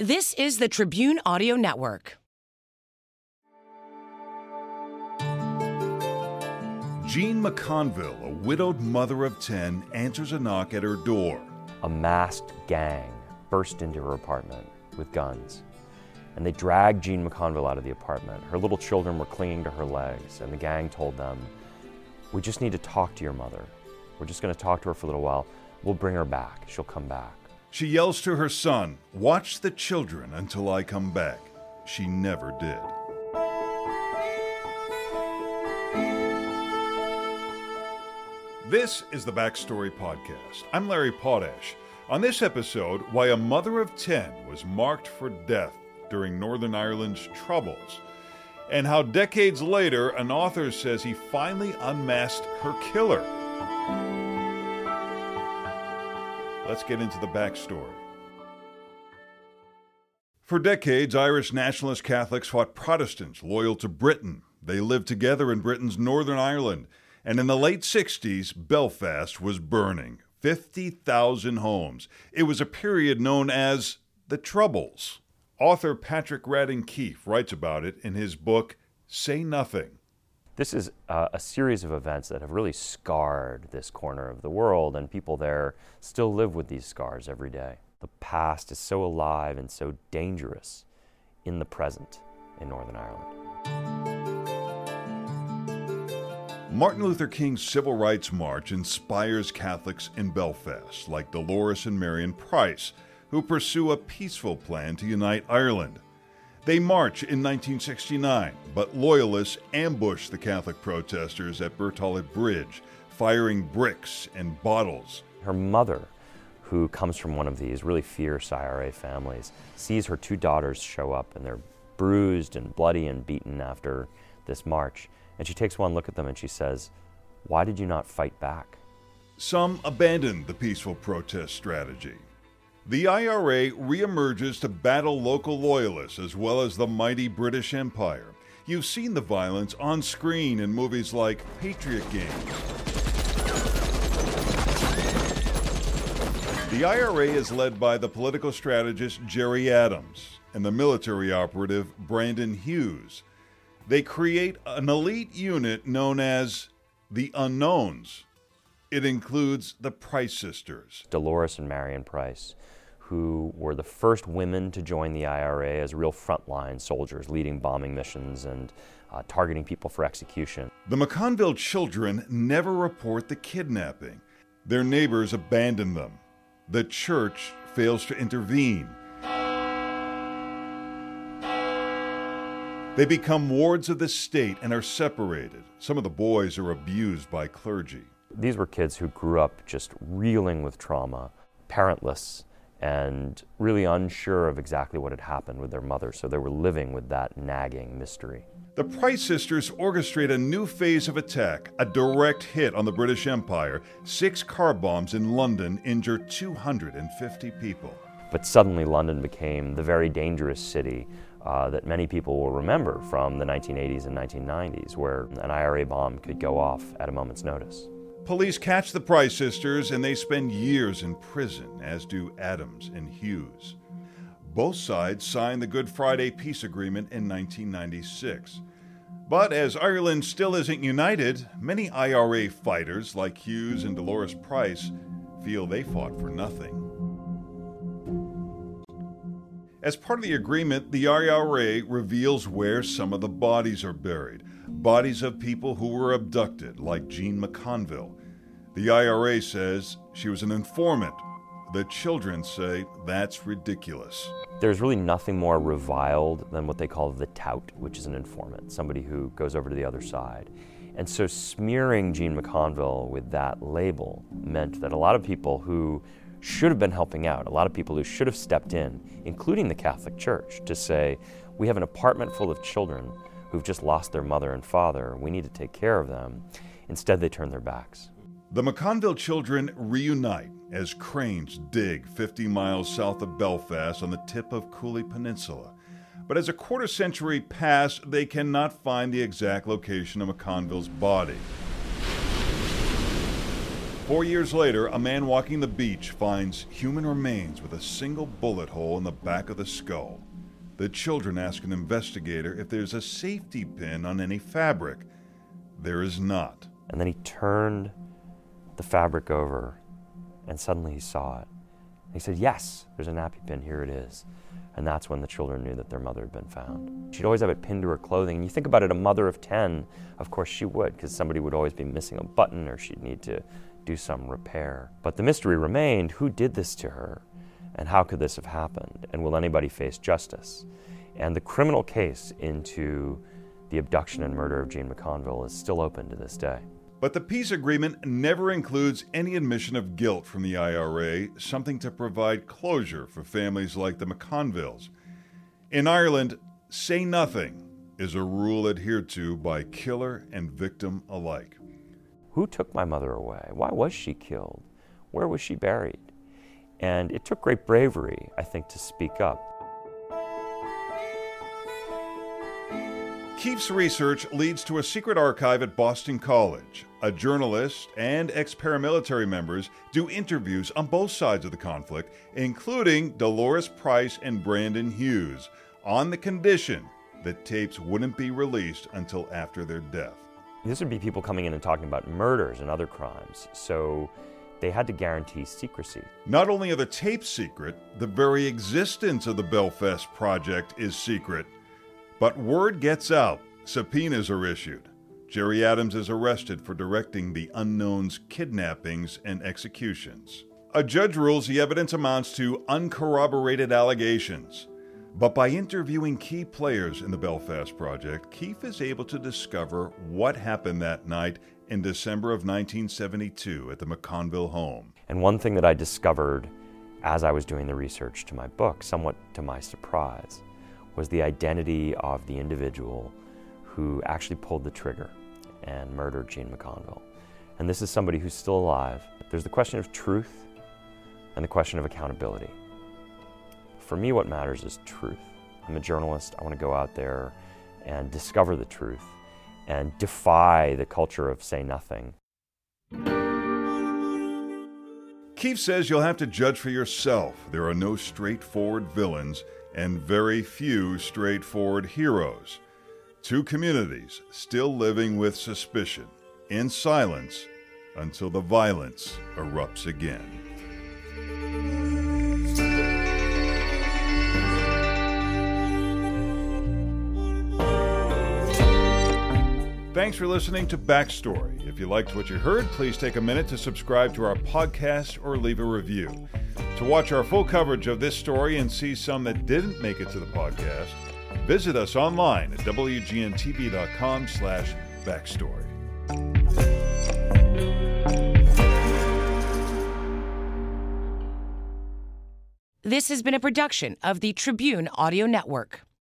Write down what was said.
This is the Tribune Audio Network. Jean McConville, a widowed mother of 10, answers a knock at her door. A masked gang burst into her apartment with guns. And they dragged Jean McConville out of the apartment. Her little children were clinging to her legs, and the gang told them, We just need to talk to your mother. We're just going to talk to her for a little while. We'll bring her back. She'll come back. She yells to her son, Watch the children until I come back. She never did. This is the Backstory Podcast. I'm Larry Potash. On this episode, why a mother of 10 was marked for death during Northern Ireland's Troubles, and how decades later, an author says he finally unmasked her killer. Let's get into the backstory. For decades, Irish nationalist Catholics fought Protestants loyal to Britain. They lived together in Britain's Northern Ireland, and in the late 60s, Belfast was burning 50,000 homes. It was a period known as the Troubles. Author Patrick Radden Keefe writes about it in his book, Say Nothing this is uh, a series of events that have really scarred this corner of the world, and people there still live with these scars every day. The past is so alive and so dangerous in the present in Northern Ireland. Martin Luther King's Civil Rights March inspires Catholics in Belfast, like Dolores and Marian Price, who pursue a peaceful plan to unite Ireland. They march in 1969, but Loyalists ambush the Catholic protesters at Burntollet Bridge, firing bricks and bottles. Her mother, who comes from one of these really fierce IRA families, sees her two daughters show up and they're bruised and bloody and beaten after this march. And she takes one look at them and she says, Why did you not fight back? Some abandoned the peaceful protest strategy. The IRA reemerges to battle local loyalists as well as the mighty British Empire. You've seen the violence on screen in movies like Patriot Games. The IRA is led by the political strategist Gerry Adams and the military operative Brendan Hughes. They create an elite unit known as the Unknowns. It includes the Price sisters Dolores and Marian Price who were the first women to join the IRA as real frontline soldiers, leading bombing missions and uh, targeting people for execution. The McConville children never report the kidnapping. Their neighbors abandon them. The church fails to intervene. They become wards of the state and are separated. Some of the boys are abused by clergy. These were kids who grew up just reeling with trauma, parentless, and really unsure of exactly what had happened with their mother, so they were living with that nagging mystery. The Price sisters orchestrate a new phase of attack, a direct hit on the British Empire. Six car bombs in London injure 250 people. But suddenly, London became the very dangerous city uh, that many people will remember from the 1980s and 1990s, where an IRA bomb could go off at a moment's notice. Police catch the Price sisters and they spend years in prison, as do Adams and Hughes. Both sides signed the Good Friday Peace Agreement in 1996. But as Ireland still isn't united, many IRA fighters like Hughes and Dolores Price feel they fought for nothing. As part of the agreement, the IRA reveals where some of the bodies are buried bodies of people who were abducted, like Jean McConville. The IRA says she was an informant. The children say that's ridiculous. There's really nothing more reviled than what they call the tout, which is an informant, somebody who goes over to the other side. And so smearing Jean McConville with that label meant that a lot of people who should have been helping out, a lot of people who should have stepped in, including the Catholic Church, to say, we have an apartment full of children who've just lost their mother and father. We need to take care of them. Instead, they turn their backs. The McConville children reunite as cranes dig 50 miles south of Belfast on the tip of Cooley Peninsula. But as a quarter century pass, they cannot find the exact location of McConville's body. Four years later, a man walking the beach finds human remains with a single bullet hole in the back of the skull. The children ask an investigator if there's a safety pin on any fabric. There is not. And then he turned the fabric over, and suddenly he saw it. He said, Yes, there's a nappy pin, here it is. And that's when the children knew that their mother had been found. She'd always have it pinned to her clothing. And you think about it, a mother of 10, of course she would, because somebody would always be missing a button or she'd need to do some repair. But the mystery remained who did this to her? And how could this have happened? And will anybody face justice? And the criminal case into the abduction and murder of Jean McConville is still open to this day. But the peace agreement never includes any admission of guilt from the IRA, something to provide closure for families like the McConvilles. In Ireland, say nothing is a rule adhered to by killer and victim alike. Who took my mother away? Why was she killed? Where was she buried? And it took great bravery, I think, to speak up. Keefe's research leads to a secret archive at Boston College. A journalist and ex paramilitary members do interviews on both sides of the conflict, including Dolores Price and Brendan Hughes, on the condition that tapes wouldn't be released until after their death. This would be people coming in and talking about murders and other crimes, so they had to guarantee secrecy. Not only are the tapes secret, the very existence of the Belfast Project is secret. But word gets out, subpoenas are issued. Gerry Adams is arrested for directing the unknown's kidnappings and executions. A judge rules the evidence amounts to uncorroborated allegations. But by interviewing key players in the Belfast Project, Keefe is able to discover what happened that night in December of 1972 at the McConville home. And one thing that I discovered as I was doing the research to my book, somewhat to my surprise, was the identity of the individual who actually pulled the trigger and murdered Jean McConville. And this is somebody who's still alive. There's the question of truth and the question of accountability. For me, what matters is truth. I'm a journalist. I want to go out there and discover the truth and defy the culture of say nothing. Keefe says you'll have to judge for yourself. There are no straightforward villains and very few straightforward heroes. Two communities still living with suspicion, in silence, until the violence erupts again. Thanks for listening to Backstory. If you liked what you heard, please take a minute to subscribe to our podcast or leave a review. To watch our full coverage of this story and see some that didn't make it to the podcast, visit us online at wgntv.com slash backstory. This has been a production of the Tribune Audio Network.